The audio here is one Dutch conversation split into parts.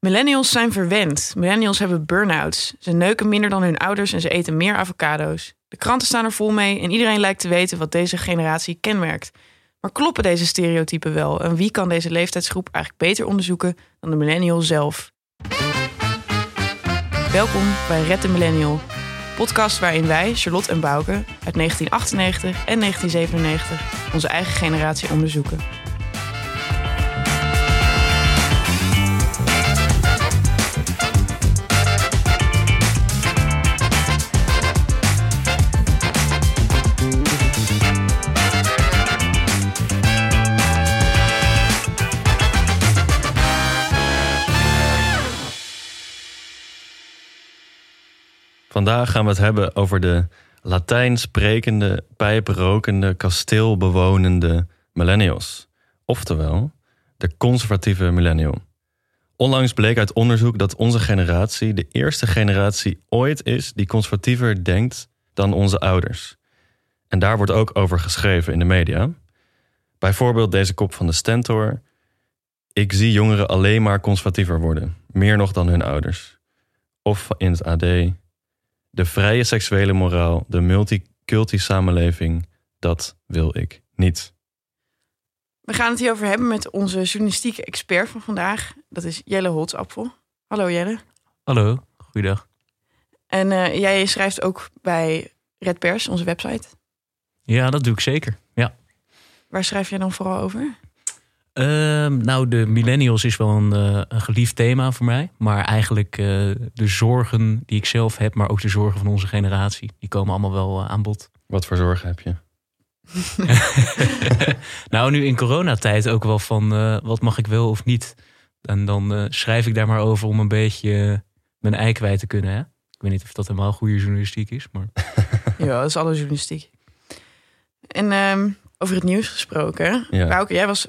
Millennials zijn verwend. Millennials hebben burn-outs. Ze neuken minder dan hun ouders en ze eten meer avocado's. De kranten staan er vol mee en iedereen lijkt te weten wat deze generatie kenmerkt. Maar kloppen deze stereotypen wel? En wie kan deze leeftijdsgroep eigenlijk beter onderzoeken dan de millennial zelf? Welkom bij Red de Millennial, podcast waarin wij, Charlotte en Bouke, uit 1998 en 1997 onze eigen generatie onderzoeken. Vandaag gaan we het hebben over de Latijn sprekende, pijprokende, kasteelbewonende millennials. Oftewel, de conservatieve millennial. Onlangs bleek uit onderzoek dat onze generatie de eerste generatie ooit is die conservatiever denkt dan onze ouders. En daar wordt ook over geschreven in de media. Bijvoorbeeld deze kop van de Stentor. Ik zie jongeren alleen maar conservatiever worden, meer nog dan hun ouders. Of in het AD, de vrije seksuele moraal, de multiculti samenleving, dat wil ik niet. We gaan het hierover hebben met onze journalistieke expert van vandaag. Dat is Jelle Holtsappel. Hallo Jelle. Hallo, goeiedag. En uh, jij schrijft ook bij Red Pers, onze website. Ja, dat doe ik zeker. Ja. Waar schrijf jij dan vooral over? Uh, nou, de millennials is wel een, uh, een, geliefd thema voor mij. Maar eigenlijk uh, de zorgen die ik zelf heb, maar ook de zorgen van onze generatie, die komen allemaal wel aan bod. Wat voor zorgen heb je? nou, nu in coronatijd ook wel van wat mag ik wel of niet. En dan schrijf ik daar maar over om een beetje mijn ei kwijt te kunnen. Hè? Ik weet niet of dat helemaal goede journalistiek is. Maar... ja, dat is alle journalistiek. En um, over het nieuws gesproken. Ja. Bouke, jij was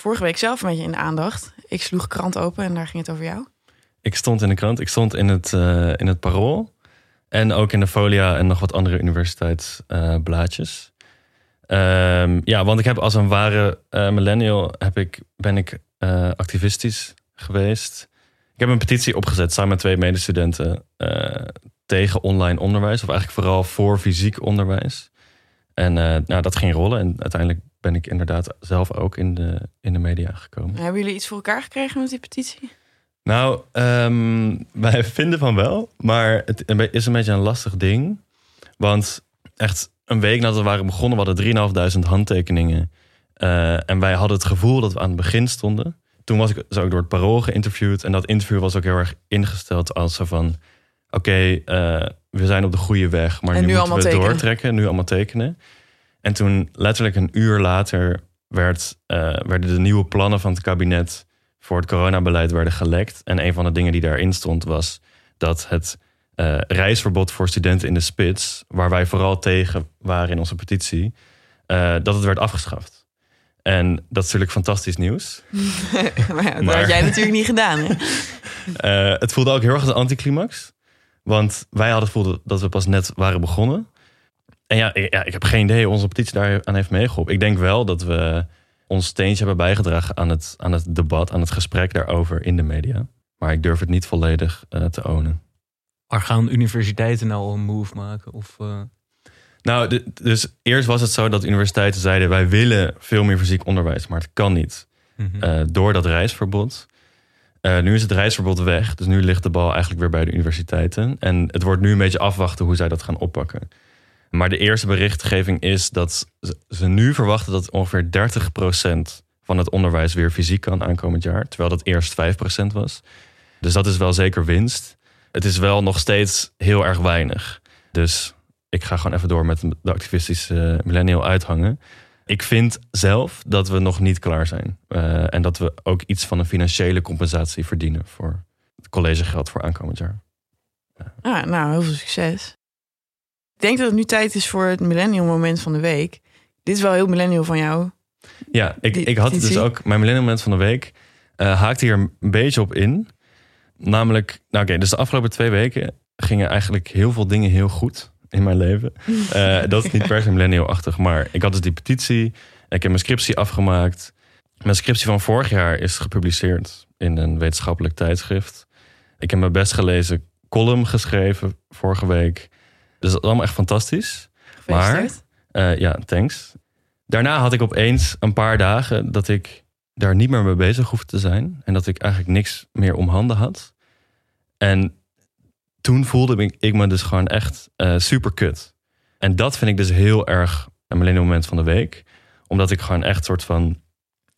vorige week zelf een beetje in de aandacht. Ik sloeg krant open en daar ging het over jou. Ik stond in de krant, ik stond in het, uh, in het Parool. En ook in de Folia en nog wat andere universiteitsblaadjes. Um, ja, want ik heb als een ware uh, millennial heb ik, ben ik uh, activistisch geweest. Ik heb een petitie opgezet samen met twee medestudenten tegen online onderwijs. Of eigenlijk vooral voor fysiek onderwijs. En nou, dat ging rollen. En uiteindelijk ben ik inderdaad zelf ook in de, in de media gekomen. Hebben jullie iets voor elkaar gekregen met die petitie? Nou, um, wij vinden van wel, maar het is een beetje een lastig ding. Want echt een week nadat we waren begonnen, we hadden 3.500 handtekeningen. Uh, en wij hadden het gevoel dat we aan het begin stonden. Toen was ik zo ook door het parool geïnterviewd. En dat interview was ook heel erg ingesteld als zo van... Oké, okay, uh, we zijn op de goede weg, maar en nu, nu moeten we tekenen. doortrekken. Nu allemaal tekenen. En toen letterlijk een uur later werd, uh, werden de nieuwe plannen van het kabinet voor het coronabeleid werden gelekt. En een van de dingen die daarin stond was dat het uh, reisverbod voor studenten in de spits, waar wij vooral tegen waren in onze petitie, uh, dat het werd afgeschaft. En dat is natuurlijk fantastisch nieuws. maar ja, dat maar, had jij natuurlijk niet gedaan. Hè? uh, het voelde ook heel erg als een anticlimax. Want wij hadden het gevoel dat we pas net waren begonnen. En ja, ik, ja, ik heb geen idee hoe onze petitie daar aan heeft meegeholpen. Ik denk wel dat we ons steentje hebben bijgedragen aan het, aan het debat, aan het gesprek daarover in de media. Maar ik durf het niet volledig uh, te ownen. Maar gaan universiteiten nou een move maken? Of, uh... Nou, de, dus eerst was het zo dat universiteiten zeiden: wij willen veel meer fysiek onderwijs, maar het kan niet. Mm -hmm. uh, door dat reisverbod. nu is het reisverbod weg, dus nu ligt de bal eigenlijk weer bij de universiteiten. En het wordt nu een beetje afwachten hoe zij dat gaan oppakken. Maar de eerste berichtgeving is dat ze nu verwachten dat ongeveer 30% van het onderwijs weer fysiek kan aankomend jaar. Terwijl dat eerst 5% was. Dus dat is wel zeker winst. Het is wel nog steeds heel erg weinig. Dus ik ga gewoon even door met de activistische millennial uithangen. Ik vind zelf dat we nog niet klaar zijn. Uh, en dat we ook iets van een financiële compensatie verdienen voor het collegegeld voor aankomend jaar. Ah, nou, heel veel succes. Ik denk dat het nu tijd is voor het millennial moment van de week. Dit is wel heel millennial van jou. Ja, ik, ik had dus ook mijn millennial moment van de week. Uh, haakte hier een beetje op in. Namelijk, nou oké, okay, dus de afgelopen twee weken gingen eigenlijk heel veel dingen heel goed in mijn leven. Uh, dat is niet per se millennial-achtig, maar ik had dus die petitie. Ik heb mijn scriptie afgemaakt. Mijn scriptie van vorig jaar is gepubliceerd. in een wetenschappelijk tijdschrift. Ik heb mijn best gelezen column geschreven vorige week. Dus dat is allemaal echt fantastisch. Gefeliciteerd. Eh, ja, thanks. Daarna had ik opeens een paar dagen dat ik daar niet meer mee bezig hoefde te zijn. En dat ik eigenlijk niks meer om handen had. En toen voelde ik, ik me dus gewoon echt eh, super kut. En dat vind ik dus heel erg een millennial moment van de week. Omdat ik gewoon echt soort van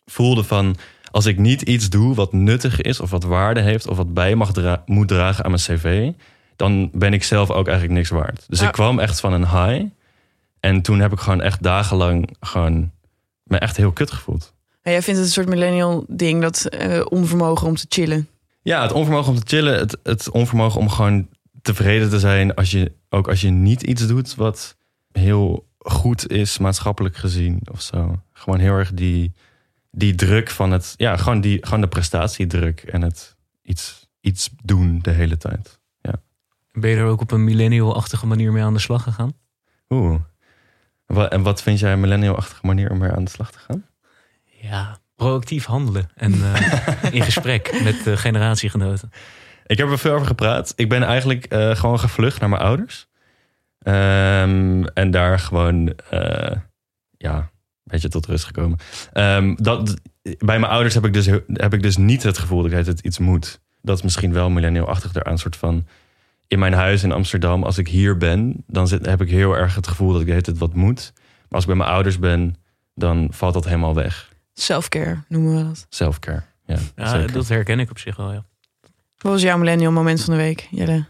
voelde van... als ik niet iets doe wat nuttig is of wat waarde heeft... of wat bij mag dra moet dragen aan mijn cv... dan ben ik zelf ook eigenlijk niks waard. Dus ik kwam echt van een high. En toen heb ik gewoon echt dagenlang gewoon me echt heel kut gevoeld. En jij vindt het een soort millennial ding, dat eh, onvermogen om te chillen. Ja, het onvermogen om te chillen. Het, het onvermogen om gewoon tevreden te zijn als je ook als je niet iets doet wat heel goed is maatschappelijk gezien of zo. Gewoon heel erg die, die druk van het, ja, gewoon, die, gewoon de prestatiedruk en het iets, iets doen de hele tijd. Ben je er ook op een millennial-achtige manier mee aan de slag gegaan? Oeh. En wat vind jij een millennial-achtige manier om mee aan de slag te gaan? Ja, proactief handelen en eh, in gesprek met de generatiegenoten. Ik heb er veel over gepraat. Ik ben eigenlijk eh, gewoon gevlucht naar mijn ouders. Ehm, en daar gewoon, eh, ja, een beetje tot rust gekomen. Ehm, dat, bij mijn ouders heb ik, dus, heb ik dus niet het gevoel dat ik het iets moet. Dat is misschien wel millennial-achtig. Een soort van, in mijn huis in Amsterdam, als ik hier ben... dan zit, heb ik heel erg het gevoel dat ik het wat moet. Maar als ik bij mijn ouders ben, dan valt dat helemaal weg. Self-care noemen we dat. Selfcare, ja, dat herken ik op zich wel, ja. Wat was jouw millennial moment van de week, Jelle?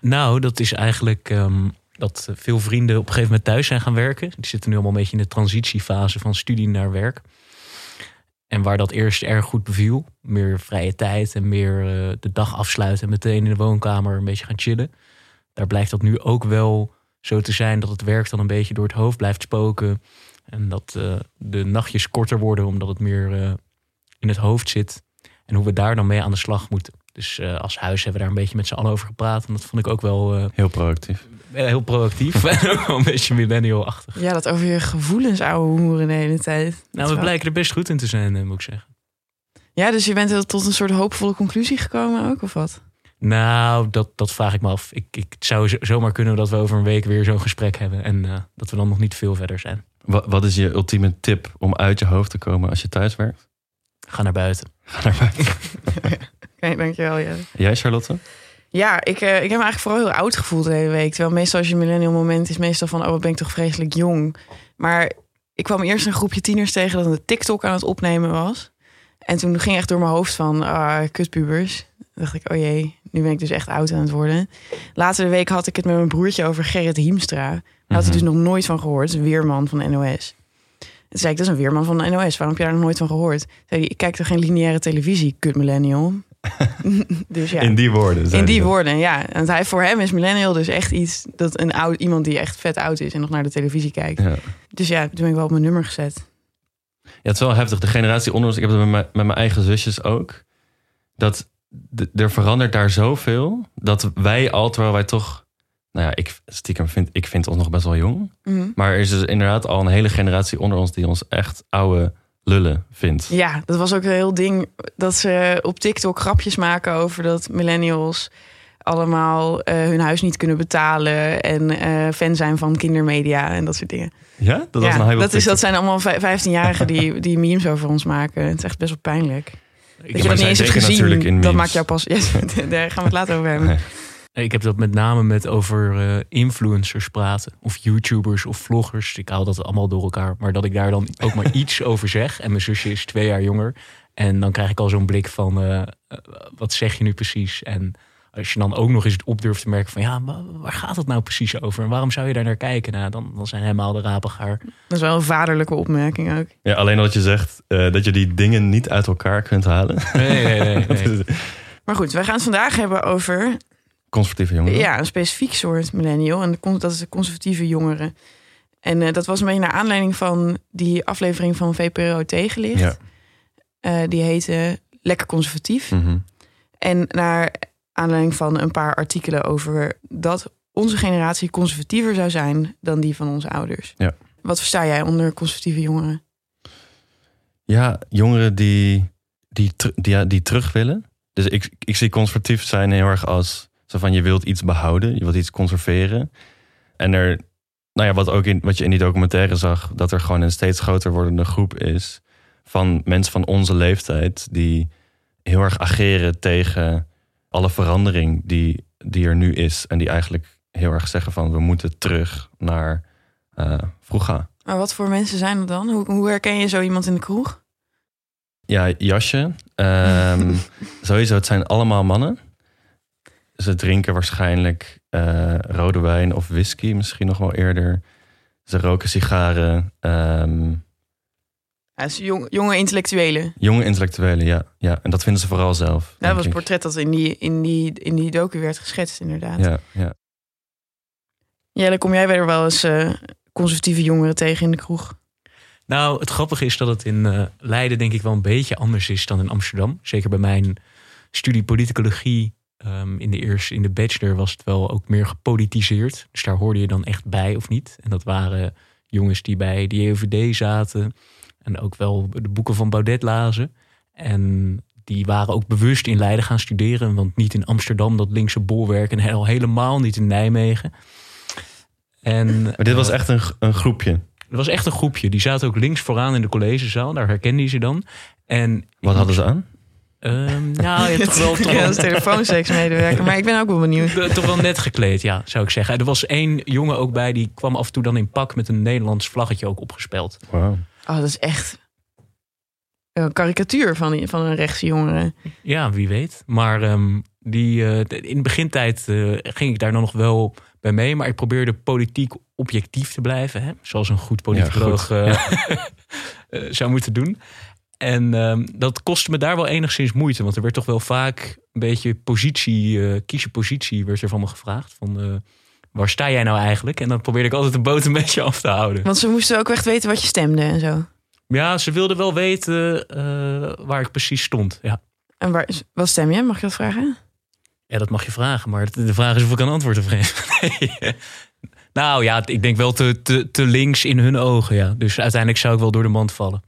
Nou, dat is eigenlijk ehm, dat veel vrienden op een gegeven moment thuis zijn gaan werken. Die zitten nu allemaal een beetje in de transitiefase van studie naar werk. En waar dat eerst erg goed beviel. Meer vrije tijd en meer eh, de dag afsluiten en meteen in de woonkamer een beetje gaan chillen. Daar blijkt dat nu ook wel zo te zijn dat het werk dan een beetje door het hoofd blijft spoken. En dat eh, de nachtjes korter worden omdat het meer eh, in het hoofd zit. En hoe we daar dan mee aan de slag moeten. Dus als huis hebben we daar een beetje met z'n allen over gepraat. En dat vond ik ook wel Heel proactief. Heel proactief. en ook wel een beetje millennial-achtig. Ja, dat over je gevoelens ouwe hoeren de hele tijd. Nou, we blijken er best goed in te zijn, eh, moet ik zeggen. Ja, dus je bent er tot een soort hoopvolle conclusie gekomen ook, of wat? Nou, dat, dat vraag ik me af. Ik, ik, het zou zo- zomaar kunnen dat we over een week weer zo'n gesprek hebben. En eh, dat we dan nog niet veel verder zijn. Wat, wat is je ultieme tip om uit je hoofd te komen als je thuis werkt? Ga naar buiten. Ga naar buiten. Oké, dankjewel, Jelle. Jij, Charlotte? Ja, ik, eh, ik heb me eigenlijk vooral heel oud gevoeld de hele week. Terwijl meestal als je millennial moment is meestal van... oh, wat ben ik toch vreselijk jong. Maar ik kwam eerst een groepje tieners tegen... dat een TikTok aan het opnemen was. En toen ging echt door mijn hoofd van... ah, kutpubers. Toen dacht ik, oh jee, nu ben ik dus echt oud aan het worden. Later de week had ik het met mijn broertje over Gerrit Hiemstra. Daar had hij Mhm. dus nog nooit van gehoord. Een weerman van de NOS. En toen zei ik, dat is een weerman van de NOS. Waarom heb je daar nog nooit van gehoord? Zei hij, ik kijk toch geen lineaire televisie, kut millennial. dus ja. In die woorden. In die woorden, ja. Want hij, voor hem is millennial dus echt iets... dat een oud, iemand die echt vet oud is en nog naar de televisie kijkt. Ja. Dus ja, toen ben ik wel op mijn nummer gezet. ja, het is wel heftig. De generatie onder ons, ik heb het met mijn, met mijn eigen zusjes ook. Dat er verandert daar zoveel. Dat wij al, terwijl wij toch... Nou ja, ik stiekem vind, ik vind ons nog best wel jong. Mhm. Maar er is dus inderdaad al een hele generatie onder ons... die ons echt oude lullen vindt. Ja, dat was ook een heel ding dat ze op TikTok grapjes maken over dat millennials allemaal eh, hun huis niet kunnen betalen en eh, fan zijn van kindermedia en dat soort dingen. Ja? Dat was ja, is, dat zijn allemaal vij- 15-jarigen die, die memes over ons maken. Het is echt best wel pijnlijk. Ik, dat heb, je dat niet eens hebt gezien, dat maakt jou pas... Ja, daar gaan we het later over hebben. Ik heb dat met name met over eh, influencers praten. Of YouTubers of vloggers. Ik haal dat allemaal door elkaar. Maar dat ik daar dan ook maar iets over zeg. En mijn zusje is twee jaar jonger. En dan krijg ik al zo'n blik van... eh, eh, wat zeg je nu precies? En als je dan ook nog eens op durft te merken van... ja, wa- waar gaat het nou precies over? En waarom zou je daar naar kijken? Nou, dan, dan zijn helemaal de rapen gaar. Dat is wel een vaderlijke opmerking ook. Ja, alleen dat je zegt eh, dat je die dingen niet uit elkaar kunt halen. Nee, nee, nee. Nee. Maar goed, wij gaan het vandaag hebben over Conservatieve jongeren. ja, een specifiek soort millennial. En dat is de conservatieve jongeren. En eh, dat was een beetje naar aanleiding van die aflevering van VPRO Tegenlicht. Ja. Eh, die heette Lekker Conservatief. Mhm. En naar aanleiding van een paar artikelen over dat onze generatie conservatiever zou zijn dan die van onze ouders. Ja. Wat versta jij onder conservatieve jongeren? Ja, jongeren die die, die, die terug willen. Dus ik, ik zie conservatief zijn heel erg als zo van je wilt iets behouden, je wilt iets conserveren. En er, nou ja, wat, ook in, wat je in die documentaire zag, dat er gewoon een steeds groter wordende groep is van mensen van onze leeftijd die heel erg ageren tegen alle verandering die, die er nu is. En die eigenlijk heel erg zeggen van we moeten terug naar eh vroeger. Maar wat voor mensen zijn dat dan? Hoe, hoe herken je zo iemand in de kroeg? Ja, jasje. Ehm, sowieso, het zijn allemaal mannen. Ze drinken waarschijnlijk eh, rode wijn of whisky, misschien nog wel eerder. Ze roken sigaren. ehm, Ja, dus jong, jonge intellectuelen. jonge intellectuelen, ja, ja. En dat vinden ze vooral zelf. dat was het portret dat in die, in, die, in die docu werd geschetst, inderdaad. Ja, ja. Jelle, kom jij weer wel eens eh, conservatieve jongeren tegen in de kroeg? Nou, het grappige is dat het in eh, Leiden denk ik wel een beetje anders is dan in Amsterdam. Zeker bij mijn studie politicologie ehm, in de eerste, in de bachelor was het wel ook meer gepolitiseerd. Dus daar hoorde je dan echt bij of niet. En dat waren jongens die bij de JOVD zaten en ook wel de boeken van Baudet lazen. En die waren ook bewust in Leiden gaan studeren, want niet in Amsterdam, dat linkse bolwerk, en al helemaal niet in Nijmegen. En, Maar dit was eh, echt een, een groepje. er was echt een groepje. Die zaten ook links vooraan in de collegezaal. Daar herkende je ze dan. En Wat hadden ze aan? Ehm, nou, je hebt toch wel, toch, Ja, als telefoonseksmedewerker. Maar ik ben ook wel benieuwd. toch wel net gekleed, ja, zou ik zeggen. Er was één jongen ook bij, die kwam af en toe dan in pak met een Nederlands vlaggetje ook opgespeld. Wauw. Oh, dat is echt een karikatuur van, van een rechtse jongere. Ja, wie weet. Maar ehm, die, eh, in de begintijd eh, ging ik daar dan nog wel bij mee. Maar ik probeerde politiek objectief te blijven. Hè? Zoals een goed politicoloog goed. eh, eh, zou moeten doen. En ehm, dat kostte me daar wel enigszins moeite. Want er werd toch wel vaak een beetje positie, eh kies je positie, werd er van me gevraagd. Van, eh, waar sta jij nou eigenlijk? En dan probeerde ik altijd de boot een beetje af te houden. Want ze moesten ook echt weten wat je stemde en zo. Ja, ze wilden wel weten eh, waar ik precies stond. Ja. En waar, wat stem je? Mag ik dat vragen? Ja, dat mag je vragen, maar de vraag is of ik een antwoord geef. Nee. Nou ja, ik denk wel te, te, te links in hun ogen, ja. Dus uiteindelijk zou ik wel door de mand vallen.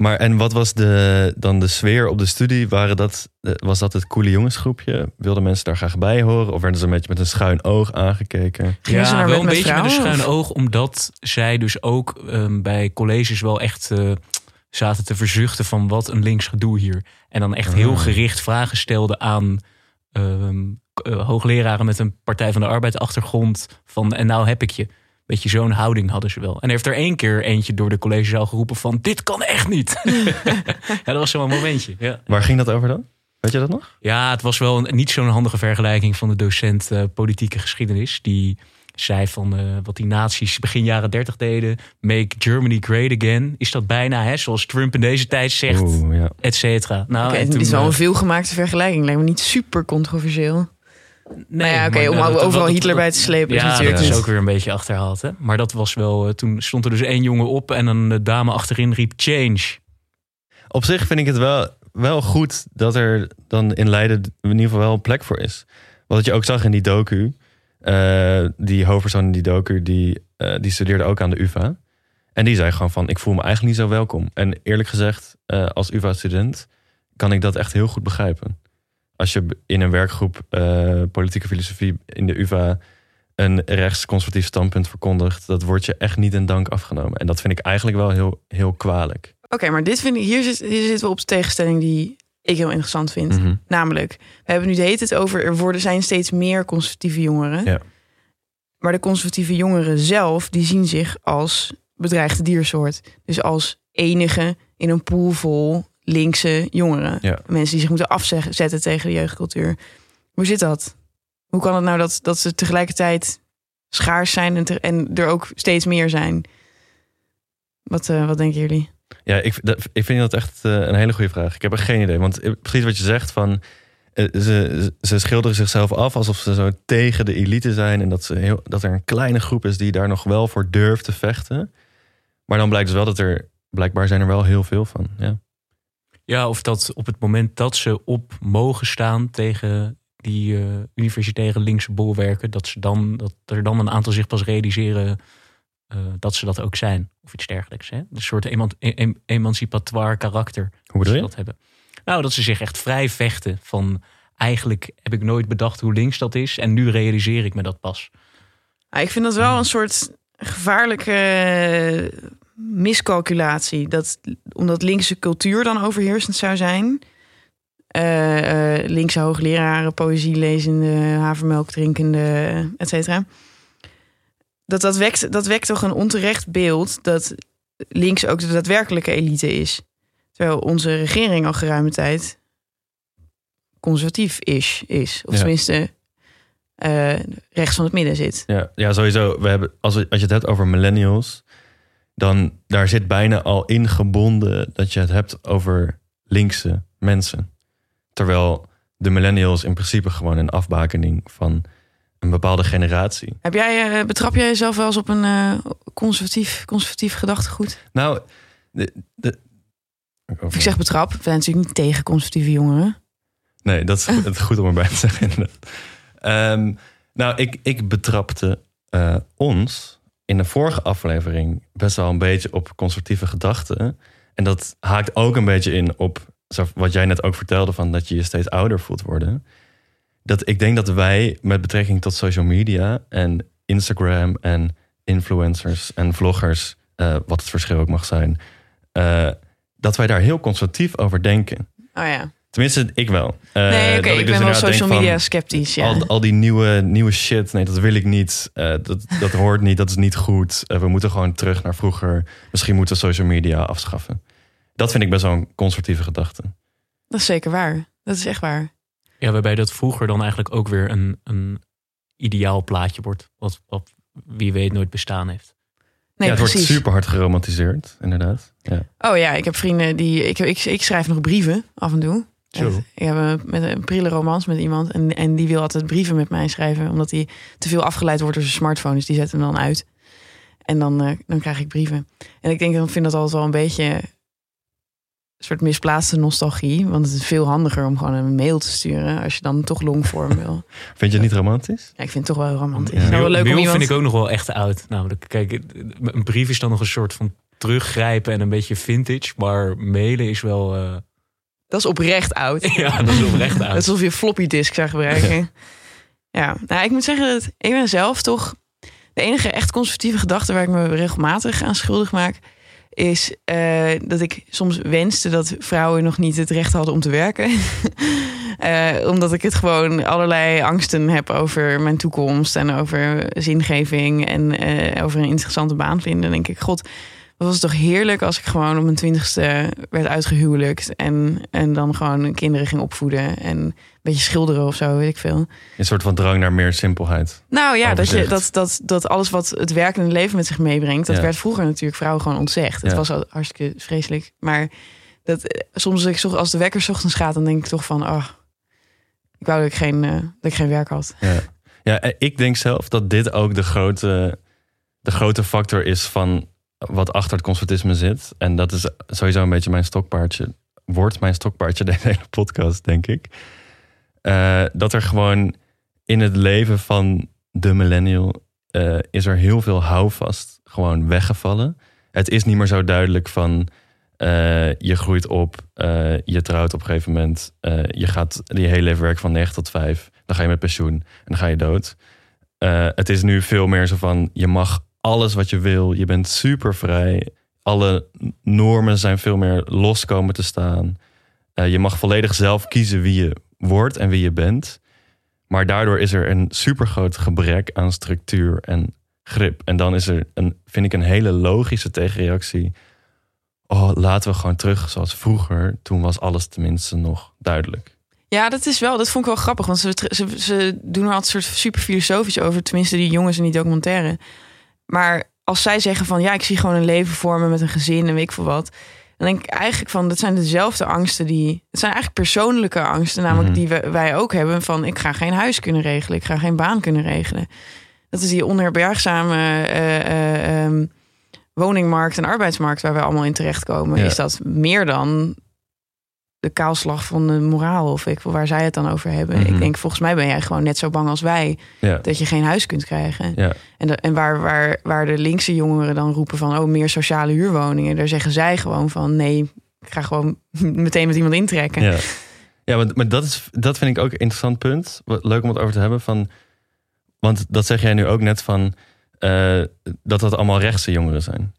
Maar en wat was de, dan de sfeer op de studie? Waren dat, eh, was dat het coole jongensgroepje? Wilden mensen daar graag bij horen? Of werden ze een beetje met een schuin oog aangekeken? Gingen ja, wel een beetje met een schuin oog, omdat zij dus ook ehm, bij colleges wel echt eh, zaten te verzuchten van wat een links gedoe hier. En dan echt heel Ah. gericht vragen stelden aan ehm, eh, hoogleraren met een Partij van de Arbeid achtergrond van en nou heb ik je. Beetje zo'n houding hadden ze wel. En heeft er één keer eentje door de collegezaal geroepen van dit kan echt niet. ja, dat was zo'n momentje. Ja. Waar ging dat over dan? Weet je dat nog? Ja, het was wel een, niet zo'n handige vergelijking van de docent eh, politieke geschiedenis. Die zei van eh, wat die nazi's begin jaren dertig deden. Make Germany great again. Is dat bijna, hè, zoals Trump in deze tijd zegt, Oeh, ja. et cetera. Nou, en het is wel eh, een veelgemaakte vergelijking. Lijkt me niet super controversieel. Nee, nou ja, oké, om dat- overal dat- Hitler dat- bij te slepen is Ja, natuurlijk dat is ook weer een beetje achterhaald. Hè? Maar dat was wel, eh, toen stond er dus één jongen op en een eh, dame achterin riep change. Op zich vind ik het wel, wel goed dat er dan in Leiden in ieder geval wel een plek voor is. Wat je ook zag in die docu. eh, die hoofdpersoon in die docu, die, eh, die studeerde ook aan de UvA. En die zei gewoon van, ik voel me eigenlijk niet zo welkom. En eerlijk gezegd, eh, als UvA-student kan ik dat echt heel goed begrijpen. Als je in een werkgroep eh, politieke filosofie in de UvA een rechtsconservatief standpunt verkondigt, dat wordt je echt niet in dank afgenomen. En dat vind ik eigenlijk wel heel, heel kwalijk. Oké, maar dit vind ik, hier, zit, hier zitten we op de tegenstelling die ik heel interessant vind. Mhm. Namelijk, we hebben nu de hele tijd over... er worden, zijn steeds meer conservatieve jongeren. Ja. Maar de conservatieve jongeren zelf... die zien zich als bedreigde diersoort. Dus als enige in een pool vol linkse jongeren. Ja. Mensen die zich moeten afzetten tegen de jeugdcultuur. Hoe zit dat? Hoe kan het nou dat, dat ze tegelijkertijd schaars zijn... en, te- en er ook steeds meer zijn? Wat, eh, wat denken jullie? Ja, ik, dat- ik vind dat echt eh, een hele goede vraag. Ik heb er geen idee. Want eh, precies wat je zegt van... ze, ze schilderen zichzelf af alsof ze zo tegen de elite zijn... en dat, ze heel, dat er een kleine groep is die daar nog wel voor durft te vechten. Maar dan blijkt dus wel dat er... blijkbaar zijn er wel heel veel van. Ja, Ja, of dat op het moment dat ze op mogen staan tegen die eh, universitaire linkse bolwerken, dat, ze dan, dat er dan een aantal zich pas realiseren eh, dat ze dat ook zijn. Of iets dergelijks. Hè? Een soort eman- e- em- emancipatoire karakter. Hoe bedoel ze je? dat hebben. Nou, dat ze zich echt vrij vechten van eigenlijk heb ik nooit bedacht hoe links dat is en nu realiseer ik me dat pas. Ja, ik vind dat wel een soort gevaarlijke miscalculatie. Dat, omdat linkse cultuur dan overheersend zou zijn. Eh, linkse hoogleraren, poëzie lezende, havermelk drinkende, et cetera. Dat, dat, wekt, dat wekt toch een onterecht beeld dat links ook de daadwerkelijke elite is. Terwijl onze regering al geruime tijd conservatief is. is. Of Ja. tenminste eh, rechts van het midden zit. Ja, ja sowieso. We hebben, als, we- als je het hebt over millennials, dan daar zit bijna al ingebonden dat je het hebt over linkse mensen. Terwijl de millennials in principe gewoon een afbakening van een bepaalde generatie. Heb jij, eh, betrap jij jezelf wel eens op een eh, conservatief, conservatief gedachtegoed? Nou, de, de, Of ik zeg betrap, we zijn natuurlijk niet tegen conservatieve jongeren. Nee, dat is, goed- het goed om erbij te zeggen. Ehm, nou, ik, ik betrapte eh, ons in de vorige aflevering best wel een beetje op conservatieve gedachten. En dat haakt ook een beetje in op wat jij net ook vertelde: van dat je je steeds ouder voelt worden. Dat ik denk dat wij met betrekking tot social media en Instagram en influencers en vloggers, eh, wat het verschil ook mag zijn, eh, dat wij daar heel conservatief over denken. Oh ja. Tenminste, ik wel. Eh, Nee, oké, dat ik dus ben wel inderdaad denk social van, media sceptisch. Ja. Al, al die nieuwe, nieuwe shit, nee, dat wil ik niet. Eh, dat, dat hoort niet, dat is niet goed. Eh, we moeten gewoon terug naar vroeger. Misschien moeten we social media afschaffen. Dat vind ik best wel een conservatieve gedachte. Dat is zeker waar. Dat is echt waar. Ja, waarbij dat vroeger dan eigenlijk ook weer een, een ideaal plaatje wordt. Wat, wat wie weet nooit bestaan heeft. Nee, ja, het precies. wordt super hard geromantiseerd, inderdaad. Ja. Oh ja, ik heb vrienden die. Ik, ik, ik schrijf nog brieven af en toe. Zo. Ik heb een, met een prille romans met iemand. En, en die wil altijd brieven met mij schrijven. Omdat hij te veel afgeleid wordt door zijn smartphone. Dus die zet hem dan uit. En dan, eh, dan krijg ik brieven. En ik denk, dan vind dat altijd wel een beetje een soort misplaatste nostalgie. Want het is veel handiger om gewoon een mail te sturen. Als je dan toch longvorm wil. Vind je het niet romantisch? Ja, ik vind het toch wel romantisch. Ja. Het is wel leuk om Mail iemand... vind ik ook nog wel echt oud. Namelijk, kijk, een brief is dan nog een soort van teruggrijpen en een beetje vintage. Maar mailen is wel... eh, Dat is oprecht oud. ja, dat is oprecht oud. is alsof je floppy disk zou gebruiken. ja, nou, ik moet zeggen dat ik ben zelf toch de enige echt conservatieve gedachte waar ik me regelmatig aan schuldig maak, is eh, dat ik soms wenste dat vrouwen nog niet het recht hadden om te werken. Eh, omdat ik het gewoon allerlei angsten heb over mijn toekomst en over zingeving en eh, over een interessante baan vinden. Dan denk ik, god, was het toch heerlijk als ik gewoon op mijn twintigste werd uitgehuwelijkt en, en dan gewoon kinderen ging opvoeden en een beetje schilderen of zo, weet ik veel. Een soort van drang naar meer simpelheid. Nou ja, dat, je, dat, dat, dat alles wat het werkende leven met zich meebrengt, dat Ja. werd vroeger natuurlijk vrouwen gewoon ontzegd. Het Ja. was al hartstikke vreselijk. Maar dat, eh, soms als ik zo- als de wekker 's ochtends gaat, dan denk ik toch van, oh, ik wou dat ik geen, eh, dat ik geen werk had. Ja. ja, en ik denk zelf dat dit ook de grote, de grote factor is van wat achter het conservatisme zit. En dat is sowieso een beetje mijn stokpaardje. Wordt mijn stokpaardje deze hele podcast, denk ik. Eh, dat er gewoon in het leven van de millennial eh, is er heel veel houvast gewoon weggevallen. Het is niet meer zo duidelijk van eh, je groeit op, je trouwt op een gegeven moment, je gaat je hele leven werken van 9 tot 5, dan ga je met pensioen en dan ga je dood. Het is nu veel meer zo van je mag alles wat je wil, je bent super vrij. Alle normen zijn veel meer los komen te staan. Eh, je mag volledig zelf kiezen wie je wordt en wie je bent. Maar daardoor is er een super groot gebrek aan structuur en grip. En dan is er, een, vind ik, een hele logische tegenreactie. Oh, laten we gewoon terug zoals vroeger. Toen was alles tenminste nog duidelijk. Ja, dat is wel, dat vond ik wel grappig, want ze, ze, ze doen er altijd soort super filosofisch over, tenminste die jongens in die documentaire. Maar als zij zeggen van ja, ik zie gewoon een leven vormen met een gezin en weet ik veel wat. Dan denk ik eigenlijk van, dat zijn dezelfde angsten die... Het zijn eigenlijk persoonlijke angsten, namelijk Mhm. die we- wij ook hebben. Van, ik ga geen huis kunnen regelen, ik ga geen baan kunnen regelen. Dat is die onherbergzame eh, eh, ehm, woningmarkt en arbeidsmarkt... waar we allemaal in terechtkomen. Ja. Is dat meer dan de kaalslag van de moraal? Of ik, waar zij het dan over hebben. Mhm. Ik denk, volgens mij ben jij gewoon net zo bang als wij... Ja, dat je geen huis kunt krijgen. ja, En, de- en waar, waar, waar de linkse jongeren dan roepen van oh, meer sociale huurwoningen, daar zeggen zij gewoon van nee, ik ga gewoon meteen met iemand intrekken. Ja, ja maar, maar dat, is, dat vind ik ook een interessant punt. Leuk om het over te hebben. Van, want dat zeg jij nu ook net van eh, dat dat allemaal rechtse jongeren zijn.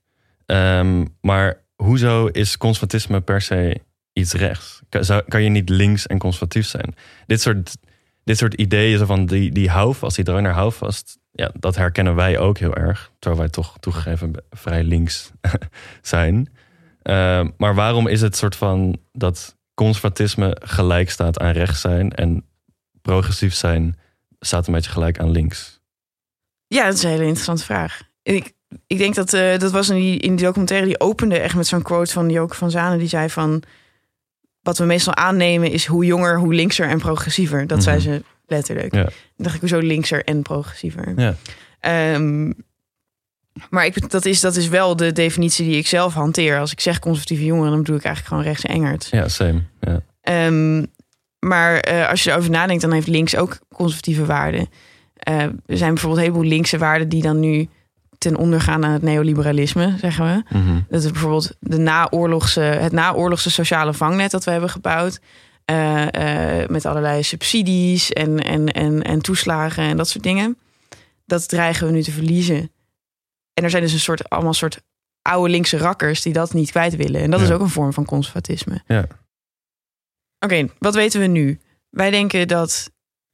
Ehm, maar hoezo is conservatisme per se iets rechts? Kan, je niet links en conservatief zijn? Dit soort, dit soort ideeën van die, die houvast, die drang naar houvast, ja, dat herkennen wij ook heel erg. Terwijl wij toch toegegeven vrij links zijn. Ehm, maar waarom is het soort van dat conservatisme gelijk staat aan rechts zijn en progressief zijn staat een beetje gelijk aan links? Ja, dat is een hele interessante vraag. Ik, ik denk dat uh, dat was in die, in die documentaire die opende echt met zo'n quote van Joke van Zanen. Die zei van wat we meestal aannemen is hoe jonger, hoe linkser en progressiever. Dat zei ze letterlijk. Ja. Dan dacht ik, hoezo linkser en progressiever? Ja. Ehm, maar ik, dat, is, dat is wel de definitie die ik zelf hanteer. Als ik zeg conservatieve jongeren, dan bedoel ik eigenlijk gewoon rechts Engert. Ja, same. Ja. Ehm, maar eh, als je erover nadenkt, dan heeft links ook conservatieve waarden. Eh, er zijn bijvoorbeeld een heleboel linkse waarden die dan nu ten onder gaan aan het neoliberalisme, zeggen we. Mhm. Dat is bijvoorbeeld de naoorlogse, het naoorlogse sociale vangnet dat we hebben gebouwd. eh, eh, met allerlei subsidies en, en, en, en toeslagen en dat soort dingen. Dat dreigen we nu te verliezen. En er zijn dus een soort, allemaal soort oude linkse rakkers die dat niet kwijt willen. En dat Ja. is ook een vorm van conservatisme. Ja. Oké, wat weten we nu? Wij denken dat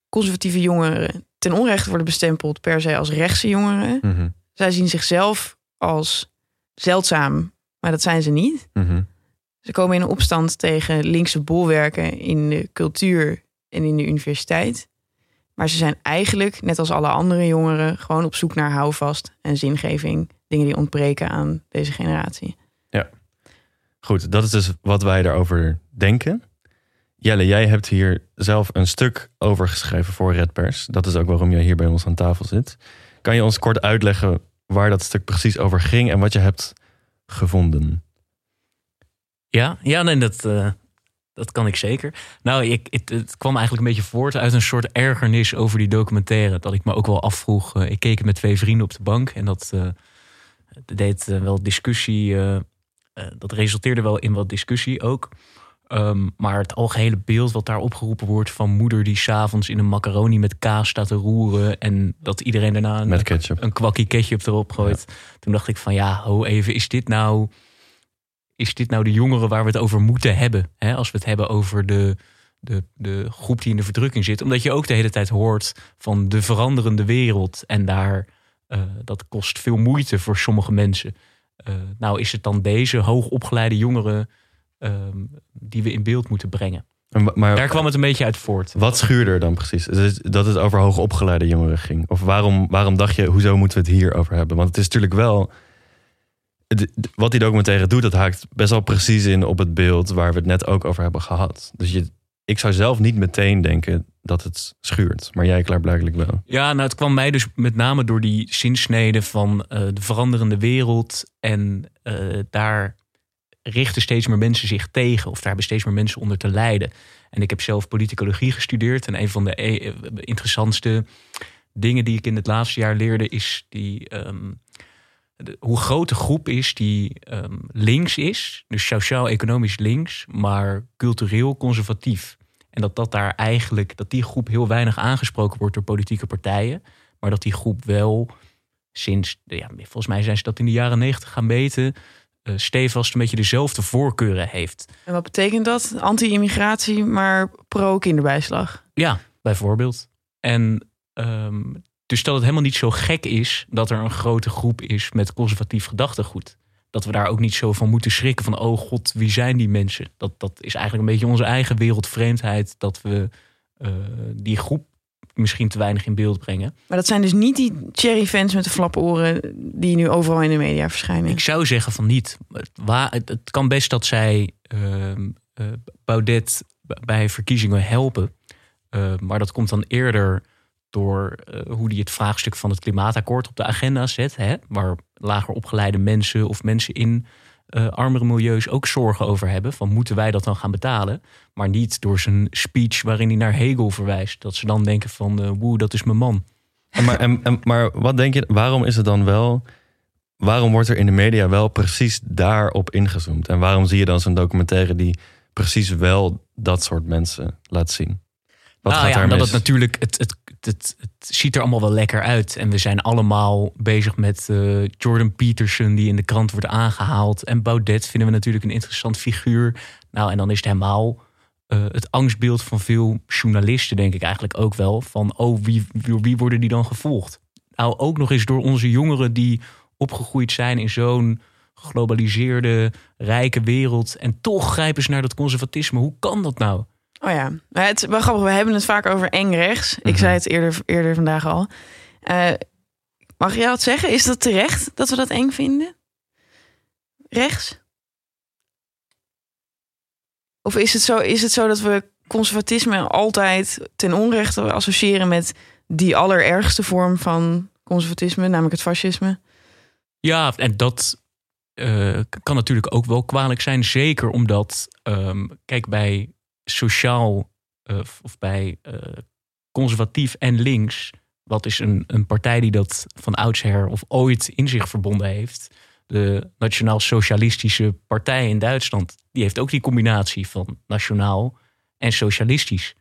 conservatieve jongeren ten onrechte worden bestempeld per se als rechtse jongeren. Mhm. Zij zien zichzelf als zeldzaam, maar dat zijn ze niet. Mhm. Ze komen in opstand tegen linkse bolwerken in de cultuur en in de universiteit. Maar ze zijn eigenlijk, net als alle andere jongeren, gewoon op zoek naar houvast en zingeving. Dingen die ontbreken aan deze generatie. Goed, dat is dus wat wij daarover denken. Jelle, jij hebt hier zelf een stuk over geschreven voor Red Pers. Dat is ook waarom jij hier bij ons aan tafel zit. Kan je ons kort uitleggen waar dat stuk precies over ging en wat je hebt gevonden? Ja, ja nee, dat, eh, dat kan ik zeker. Nou, ik, het, het kwam eigenlijk een beetje voort uit een soort ergernis over die documentaire. Dat ik me ook wel afvroeg. eh, ik keek met twee vrienden op de bank en dat eh, deed wel discussie. dat resulteerde wel in wat discussie ook. Ehm, maar het algehele beeld wat daar opgeroepen wordt van moeder die s'avonds in een macaroni met kaas staat te roeren. En dat iedereen daarna een, Met ketchup. een kwakkie ketchup erop gooit. Toen dacht ik van ja, ho even, is dit nou, is dit nou de jongeren waar we het over moeten hebben? Hè? Als we het hebben over de, de, de groep die in de verdrukking zit. Omdat je ook de hele tijd hoort van de veranderende wereld. En daar, eh, dat kost veel moeite voor sommige mensen. Eh, nou is het dan deze hoogopgeleide jongeren ehm, die we in beeld moeten brengen. Maar Daar kwam het een beetje uit voort. wat schuurde er dan precies? Dat het over hoogopgeleide jongeren ging? Of waarom, waarom dacht je, hoezo moeten we het hier over hebben? Want het is natuurlijk wel... Wat die documentaire doet, dat haakt best wel precies in op het beeld waar we het net ook over hebben gehad. Dus je, ik zou zelf niet meteen denken dat het schuurt. Maar jij klaarblijkelijk wel. Ja, nou, het kwam mij dus met name door die zinsnede van eh, de veranderende wereld. En eh, daar richten steeds meer mensen zich tegen. Of daar hebben steeds meer mensen onder te lijden. En ik heb zelf politicologie gestudeerd. En een van de eh, interessantste dingen die ik in het laatste jaar leerde... is die, ehm, hoe groot de groep is die ehm, links is. Dus sociaal-economisch links, maar cultureel conservatief. En dat dat daar eigenlijk, dat die groep heel weinig aangesproken wordt door politieke partijen. Maar dat die groep wel sinds, ja, volgens mij zijn ze dat in de jaren negentig gaan meten. Eh stevast een beetje dezelfde voorkeuren heeft. En wat betekent dat? Anti-immigratie, maar pro-kinderbijslag. Ja, bijvoorbeeld. En ehm, dus dat het helemaal niet zo gek is dat er een grote groep is met conservatief gedachtegoed. Dat we daar ook niet zo van moeten schrikken van, oh god, wie zijn die mensen? Dat, dat is eigenlijk een beetje onze eigen wereldvreemdheid dat we eh, die groep misschien te weinig in beeld brengen. Maar dat zijn dus niet die cherry-fans met de flaporen die nu overal in de media verschijnen. Ik zou zeggen van niet. Het, wa- het, het kan best dat zij eh, Baudet bij verkiezingen helpen. Eh, maar dat komt dan eerder door eh, hoe die het vraagstuk van het klimaatakkoord op de agenda zet. Hè? Waar lager opgeleide mensen of mensen in eh, armere milieus ook zorgen over hebben. Van moeten wij dat dan gaan betalen? Maar niet door zijn speech waarin hij naar Hegel verwijst. Dat ze dan denken van eh woe, dat is mijn man. En maar, en, en- maar wat denk je, waarom is het dan wel... waarom wordt er in de media wel precies daarop ingezoomd? En waarom zie je dan zo'n documentaire die precies wel dat soort mensen laat zien? Wat nou gaat ja, omdat het natuurlijk, het, het, het, ziet er allemaal wel lekker uit. En we zijn allemaal bezig met uh, Jordan Peterson, die in de krant wordt aangehaald. En Baudet vinden we natuurlijk een interessant figuur. Nou, en dan is het helemaal uh, het angstbeeld van veel journalisten, denk ik eigenlijk ook wel. Van, oh, wie, wie, worden die dan gevolgd? Nou, ook nog eens door onze jongeren die opgegroeid zijn in zo'n geglobaliseerde, rijke wereld. En toch grijpen ze naar dat conservatisme. Hoe kan dat nou? Oh ja, het is wel grappig. We hebben het vaak over eng rechts. Ik mhm. zei het eerder, eerder vandaag al. Uh, mag jij wat zeggen? Is dat terecht dat we dat eng vinden? Rechts? Of is het zo, is het zo dat we conservatisme altijd ten onrechte associëren met die allerergste vorm van conservatisme, namelijk het fascisme? Ja, en dat uh, kan natuurlijk ook wel kwalijk zijn. Zeker omdat, um, kijk, bij sociaal uh, of bij uh, conservatief en links, wat is een, een partij die dat van oudsher of ooit in zich verbonden heeft. De Nationaal Socialistische Partij in Duitsland, die heeft ook die combinatie van nationaal en socialistisch.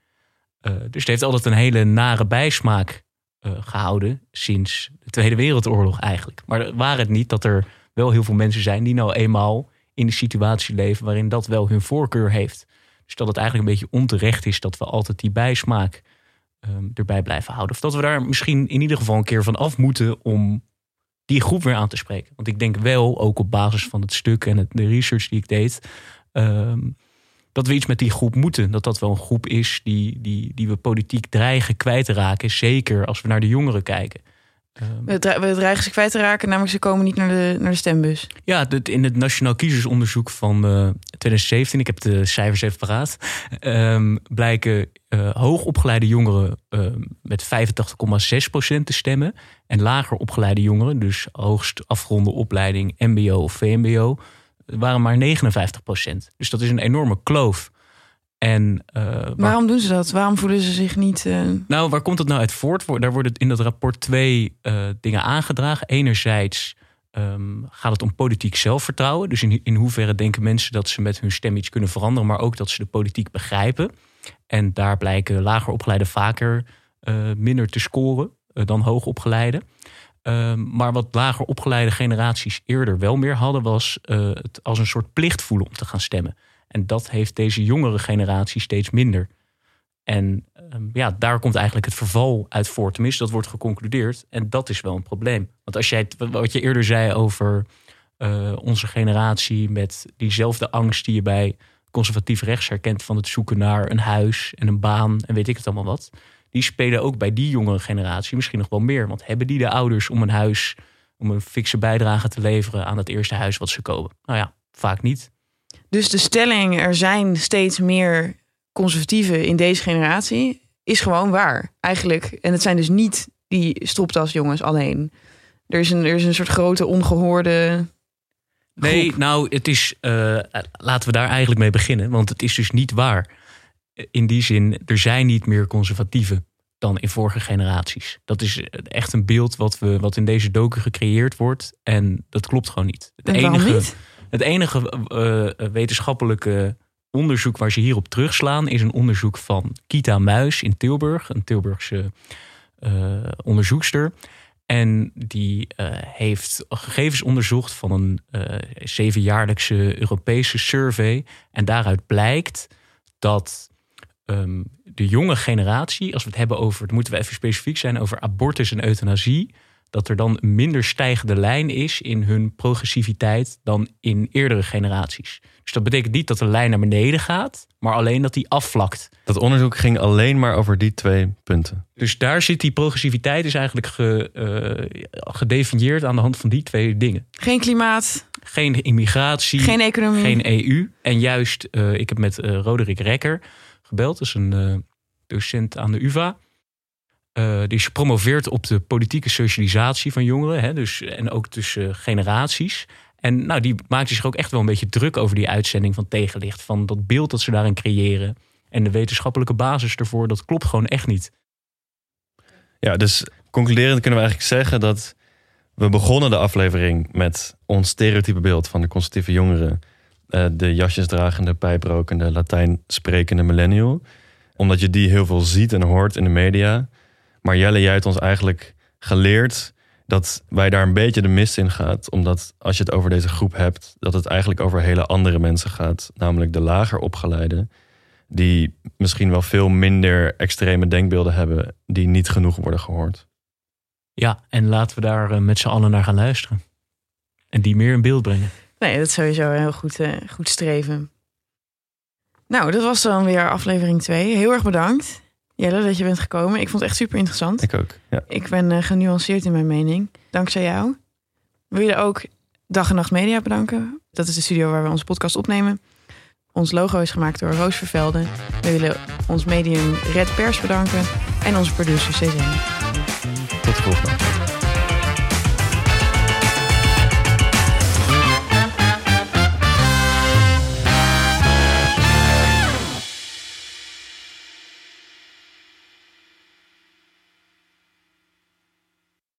Uh, dus het heeft altijd een hele nare bijsmaak gehouden sinds de Tweede Wereldoorlog eigenlijk. Maar waren het niet dat er wel heel veel mensen zijn die nou eenmaal in de situatie leven waarin dat wel hun voorkeur heeft. Dus dat het eigenlijk een beetje onterecht is dat we altijd die bijsmaak um, erbij blijven houden. Of dat we daar misschien in ieder geval een keer van af moeten om die groep weer aan te spreken. Want ik denk wel, ook op basis van het stuk en het, de research die ik deed, um, dat we iets met die groep moeten. Dat dat wel een groep is die, die, die we politiek dreigen kwijt te raken. Zeker als we naar de jongeren kijken. We, dreigen ze kwijt te raken, namelijk ze komen niet naar de, naar de stembus. Ja, in het Nationaal Kiezersonderzoek van uh, eh, 2017, ik heb de cijfers even paraat, um, blijken uh, hoogopgeleide jongeren uh, met 85,6% te stemmen. En lager opgeleide jongeren, dus hoogst afgeronde opleiding, MBO of VMBO, waren maar 59%. Dus dat is een enorme kloof. En, uh, Waarom doen ze dat? Waarom voelen ze zich niet. Uh... Nou, waar komt het nou uit voort? Daar worden in dat rapport twee uh, dingen aangedragen. Enerzijds um, gaat het om politiek zelfvertrouwen. Dus in, in hoeverre denken mensen dat ze met hun stem iets kunnen veranderen, maar ook dat ze de politiek begrijpen. En daar blijken lager opgeleiden vaker minder te scoren dan hoogopgeleide. Um, maar wat lager opgeleide generaties eerder wel meer hadden, was het als een soort plicht voelen om te gaan stemmen. En dat heeft deze jongere generatie steeds minder. En ehm, ja, daar komt eigenlijk het verval uit voort. Tenminste, dat wordt geconcludeerd. En dat is wel een probleem. Want als jij, wat je eerder zei over uh, onze generatie met diezelfde angst die je bij conservatief rechts herkent van het zoeken naar een huis en een baan en weet ik het allemaal wat. Die spelen ook bij die jongere generatie misschien nog wel meer. Want hebben die de ouders om een huis, om een fikse bijdrage te leveren aan het eerste huis wat ze kopen? Nou ja, vaak niet. Dus de stelling, er zijn steeds meer conservatieven in deze generatie, is gewoon waar. Eigenlijk. En het zijn dus niet die stropdasjongens alleen. Er is een, er is een soort grote ongehoorde. Nee, nou, het is. Uh, laten we daar eigenlijk mee beginnen. Want het is dus niet waar. In die zin, er zijn niet meer conservatieven dan in vorige generaties. Dat is echt een beeld wat, we, wat in deze doken gecreëerd wordt. En dat klopt gewoon niet. Het enige, niet? Het enige uh, wetenschappelijke onderzoek waar ze hierop terugslaan is een onderzoek van Kita Muis in Tilburg, een Tilburgse uh, onderzoekster. En die heeft gegevens onderzocht van een zevenjaarlijkse Europese survey. En daaruit blijkt dat um, de jonge generatie, als we het hebben over, moeten we even specifiek zijn, over abortus en euthanasie dat er dan een minder stijgende lijn is in hun progressiviteit dan in eerdere generaties. Dus dat betekent niet dat de lijn naar beneden gaat, maar alleen dat die afvlakt. Dat onderzoek ging alleen maar over die twee punten. Dus daar zit die progressiviteit is eigenlijk ge, uh, gedefinieerd aan de hand van die twee dingen. Geen klimaat. Geen immigratie. Geen economie. Geen EU. En juist, uh, ik heb met uh, Roderick Rekker gebeld, dat is een docent aan de UvA. Uh, die is gepromoveerd op de politieke socialisatie van jongeren. Hè, dus, en ook tussen generaties. En nou, die maakte zich ook echt wel een beetje druk over die uitzending van Tegenlicht. Van dat beeld dat ze daarin creëren. En de wetenschappelijke basis ervoor, dat klopt gewoon echt niet. Ja, dus concluderend kunnen we eigenlijk zeggen dat We begonnen de aflevering met ons stereotype beeld van de conservatieve jongeren. Uh, de jasjesdragende, pijprokende, Latijn sprekende millennial. Omdat je die heel veel ziet en hoort in de media. Maar Jelle, jij hebt ons eigenlijk geleerd dat wij daar een beetje de mist in gaat. Omdat als je het over deze groep hebt, dat het eigenlijk over hele andere mensen gaat. Namelijk de lager opgeleide. Die misschien wel veel minder extreme denkbeelden hebben, die niet genoeg worden gehoord. Ja, en laten we daar eh, met z'n allen naar gaan luisteren. En die meer in beeld brengen. Nee, dat is sowieso een heel goed, uh, goed streven. Nou, dat was dan weer aflevering 2. Heel erg bedankt, Jelle, dat je bent gekomen. Ik vond het echt super interessant. Ik ook. Ja. Ik ben uh, genuanceerd in mijn mening. Dankzij jou. Wil je ook Dag en Nacht Media bedanken? Dat is de studio waar we onze podcast opnemen. Ons logo is gemaakt door Roos Vervelde. We willen ons medium Red Pers bedanken. En onze producer Cezanne. Tot de volgende.